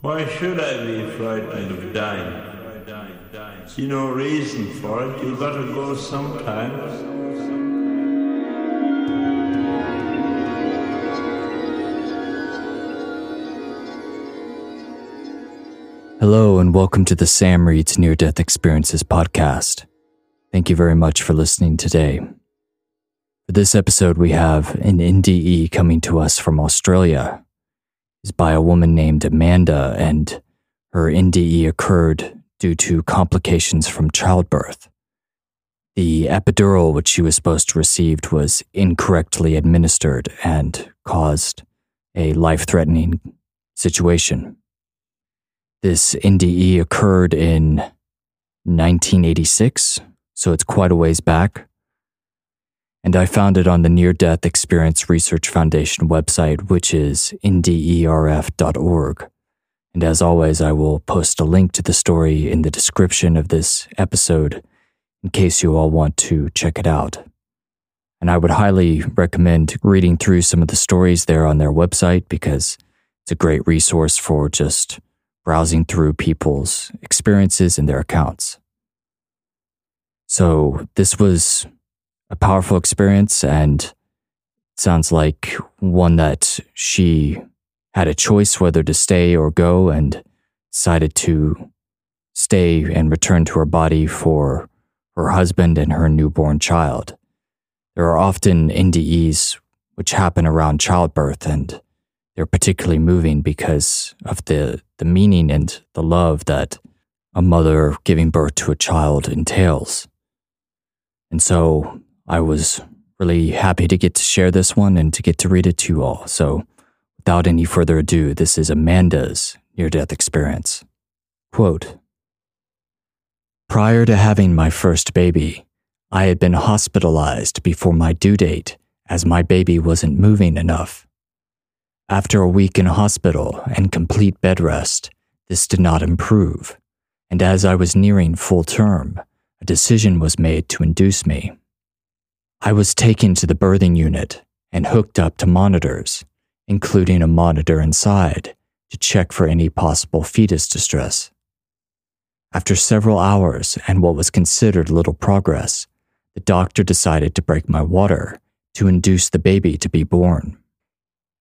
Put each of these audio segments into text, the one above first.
Why should I be frightened of dying? See no reason for it. You gotta go sometimes. Hello, and welcome to the Sam Reed's Near Death Experiences podcast. Thank you very much for listening today. For this episode, we have an NDE coming to us from Australia is by a woman named Amanda, and her NDE occurred due to complications from childbirth. The epidural which she was supposed to receive was incorrectly administered and caused a life threatening situation. This NDE occurred in 1986, so it's quite a ways back and I found it on the Near Death Experience Research Foundation website, which is nderf.org. And as always, I will post a link to the story in the description of this episode in case you all want to check it out. And I would highly recommend reading through some of the stories there on their website because it's a great resource for just browsing through people's experiences and their accounts. So, this was a powerful experience and sounds like one that she had a choice whether to stay or go and decided to stay and return to her body for her husband and her newborn child. There are often NDEs which happen around childbirth and they're particularly moving because of the, the meaning and the love that a mother giving birth to a child entails. And so I was really happy to get to share this one and to get to read it to you all. So, without any further ado, this is Amanda's near death experience. Quote Prior to having my first baby, I had been hospitalized before my due date as my baby wasn't moving enough. After a week in hospital and complete bed rest, this did not improve, and as I was nearing full term, a decision was made to induce me. I was taken to the birthing unit and hooked up to monitors, including a monitor inside, to check for any possible fetus distress. After several hours and what was considered little progress, the doctor decided to break my water to induce the baby to be born.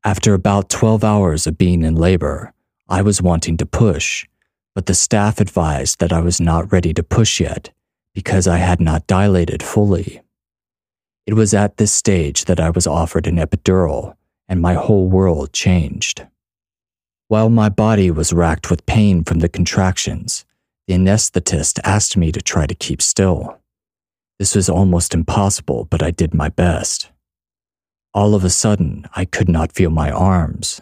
After about 12 hours of being in labor, I was wanting to push, but the staff advised that I was not ready to push yet because I had not dilated fully. It was at this stage that I was offered an epidural, and my whole world changed. While my body was racked with pain from the contractions, the anesthetist asked me to try to keep still. This was almost impossible, but I did my best. All of a sudden, I could not feel my arms.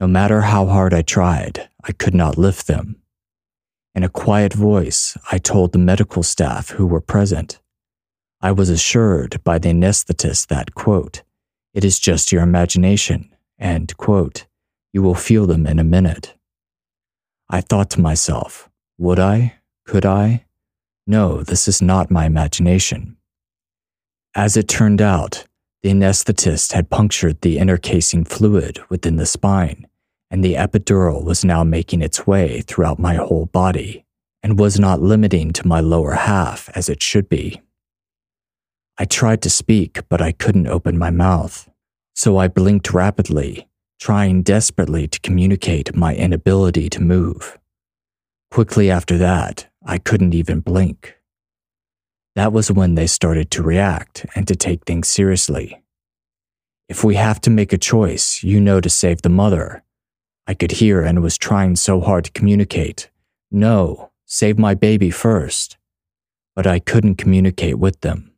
No matter how hard I tried, I could not lift them. In a quiet voice, I told the medical staff who were present I was assured by the anesthetist that, quote, it is just your imagination, and, quote, you will feel them in a minute. I thought to myself, would I? Could I? No, this is not my imagination. As it turned out, the anesthetist had punctured the intercasing fluid within the spine, and the epidural was now making its way throughout my whole body and was not limiting to my lower half as it should be. I tried to speak, but I couldn't open my mouth. So I blinked rapidly, trying desperately to communicate my inability to move. Quickly after that, I couldn't even blink. That was when they started to react and to take things seriously. If we have to make a choice, you know to save the mother. I could hear and was trying so hard to communicate. No, save my baby first. But I couldn't communicate with them.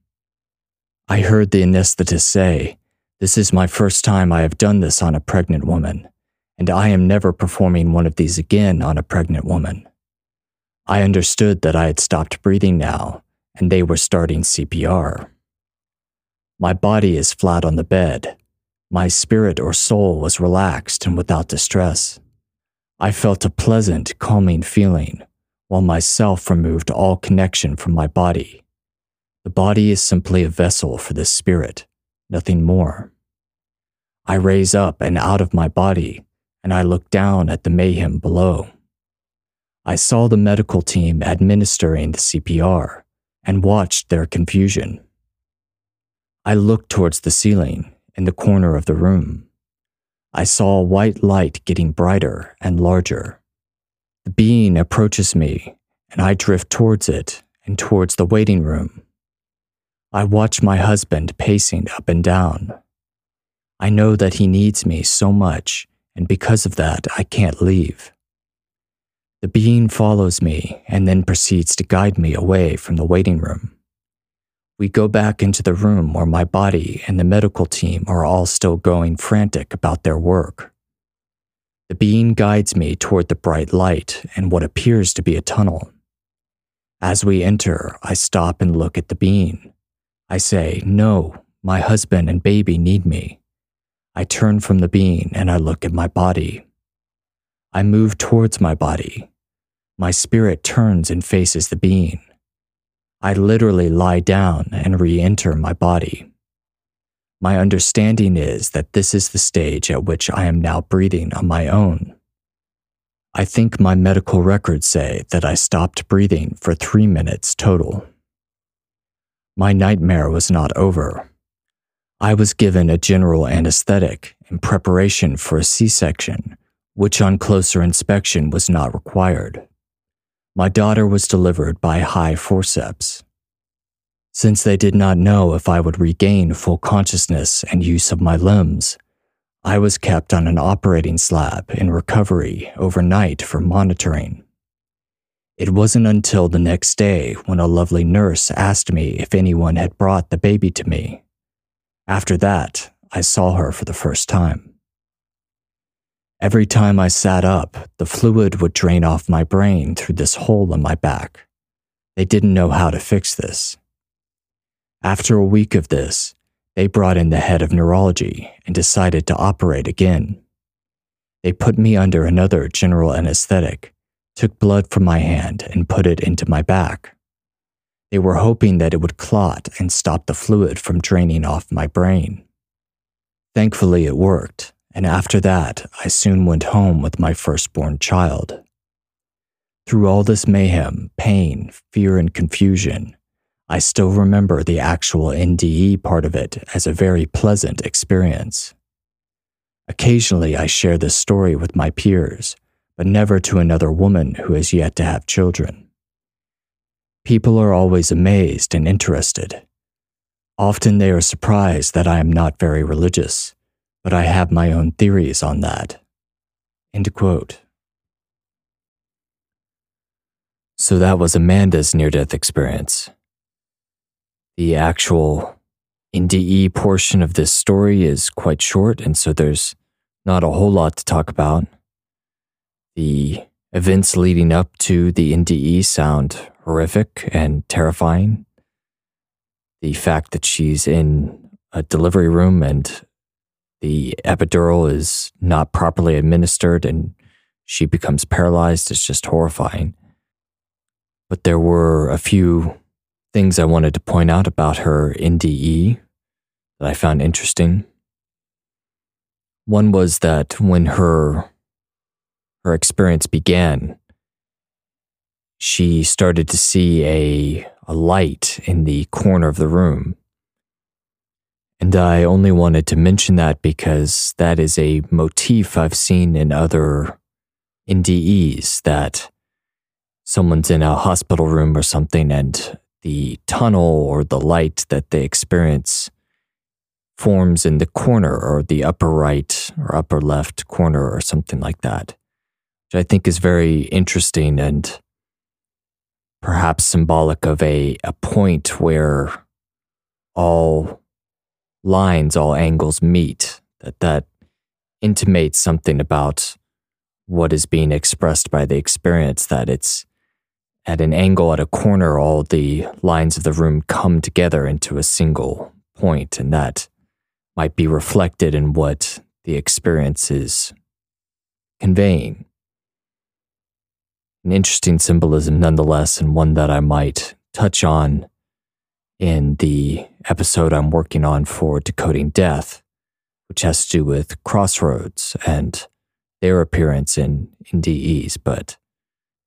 I heard the anesthetist say, This is my first time I have done this on a pregnant woman, and I am never performing one of these again on a pregnant woman. I understood that I had stopped breathing now, and they were starting CPR. My body is flat on the bed. My spirit or soul was relaxed and without distress. I felt a pleasant, calming feeling, while myself removed all connection from my body the body is simply a vessel for the spirit, nothing more. I raise up and out of my body, and I look down at the mayhem below. I saw the medical team administering the CPR and watched their confusion. I looked towards the ceiling in the corner of the room. I saw a white light getting brighter and larger. The being approaches me, and I drift towards it and towards the waiting room. I watch my husband pacing up and down. I know that he needs me so much, and because of that, I can't leave. The being follows me and then proceeds to guide me away from the waiting room. We go back into the room where my body and the medical team are all still going frantic about their work. The being guides me toward the bright light and what appears to be a tunnel. As we enter, I stop and look at the being. I say, No, my husband and baby need me. I turn from the being and I look at my body. I move towards my body, my spirit turns and faces the being. I literally lie down and re enter my body. My understanding is that this is the stage at which I am now breathing on my own. I think my medical records say that I stopped breathing for three minutes total. My nightmare was not over. I was given a general anesthetic in preparation for a C section, which on closer inspection was not required my daughter was delivered by high forceps. Since they did not know if I would regain full consciousness and use of my limbs, I was kept on an operating slab in recovery overnight for monitoring. It wasn't until the next day when a lovely nurse asked me if anyone had brought the baby to me. After that, I saw her for the first time. Every time I sat up, the fluid would drain off my brain through this hole in my back. They didn't know how to fix this. After a week of this, they brought in the head of neurology and decided to operate again. They put me under another general anesthetic, took blood from my hand, and put it into my back. They were hoping that it would clot and stop the fluid from draining off my brain. Thankfully, it worked and after that, I soon went home with my firstborn child. Through all this mayhem, pain, fear, and confusion, I still remember the actual NDE part of it as a very pleasant experience. Occasionally, I share this story with my peers, but never to another woman who has yet to have children. People are always amazed and interested. Often they are surprised that I am not very religious but I have my own theories on that. End quote. So that was Amanda's near death experience. The actual NDE portion of this story is quite short, and so there's not a whole lot to talk about. The events leading up to the NDE sound horrific and terrifying. The fact that she's in a delivery room and the epidural is not properly administered and she becomes paralyzed is just horrifying. But there were a few things I wanted to point out about her NDE that I found interesting. One was that when her her experience began, she started to see a, a light in the corner of the room. And I only wanted to mention that because that is a motif I've seen in other NDEs that someone's in a hospital room or something and the tunnel or the light that they experience forms in the corner or the upper right or upper left corner or something like that, which I think is very interesting and perhaps symbolic of a, a point where all lines, all angles meet, that that intimates something about what is being expressed by the experience, that it's at an angle at a corner, all the lines of the room come together into a single point, and that might be reflected in what the experience is conveying. An interesting symbolism, nonetheless, and one that I might touch on in the episode I'm working on for Decoding Death, which has to do with crossroads and their appearance in, in NDEs, but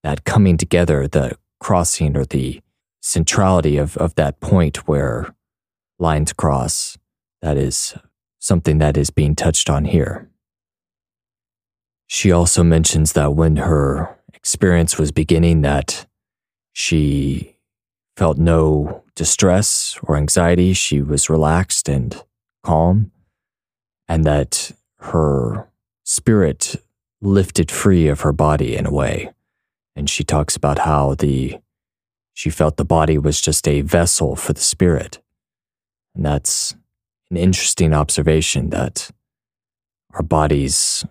that coming together, the crossing or the centrality of, of that point where lines cross, that is something that is being touched on here. She also mentions that when her experience was beginning that she felt no distress or anxiety, she was relaxed and calm, and that her spirit lifted free of her body in a way. And she talks about how the she felt the body was just a vessel for the spirit. And that's an interesting observation that our bodies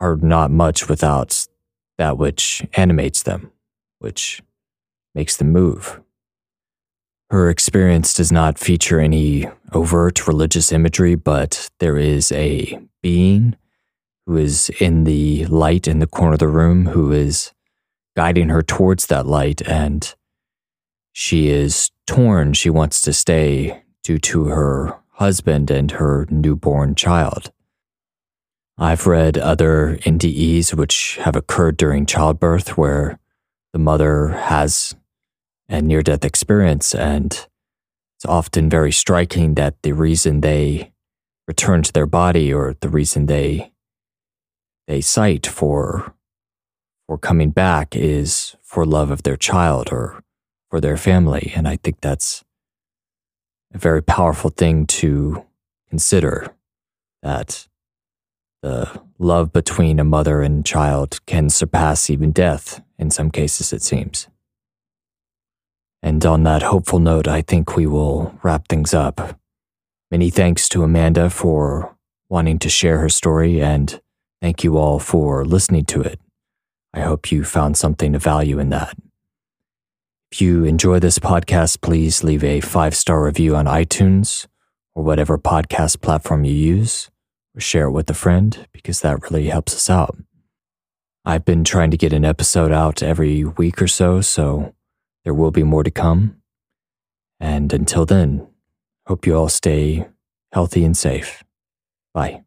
are not much without that which animates them, which makes them move. Her experience does not feature any overt religious imagery, but there is a being who is in the light in the corner of the room who is guiding her towards that light, and she is torn. She wants to stay due to her husband and her newborn child. I've read other NDEs which have occurred during childbirth where the mother has a near death experience, and it's often very striking that the reason they return to their body or the reason they they cite for for coming back is for love of their child or for their family. And i think that's a very powerful thing to consider that the love between a mother and child can surpass even death in some cases, it seems. And on that hopeful note, I think we will wrap things up. Many thanks to Amanda for wanting to share her story, and thank you all for listening to it. I hope you found something of value in that. If you enjoy this podcast, please leave a five star review on iTunes or whatever podcast platform you use, or share it with a friend because that really helps us out. I've been trying to get an episode out every week or so, so there will be more to come. And until then, hope you all stay healthy and safe. Bye.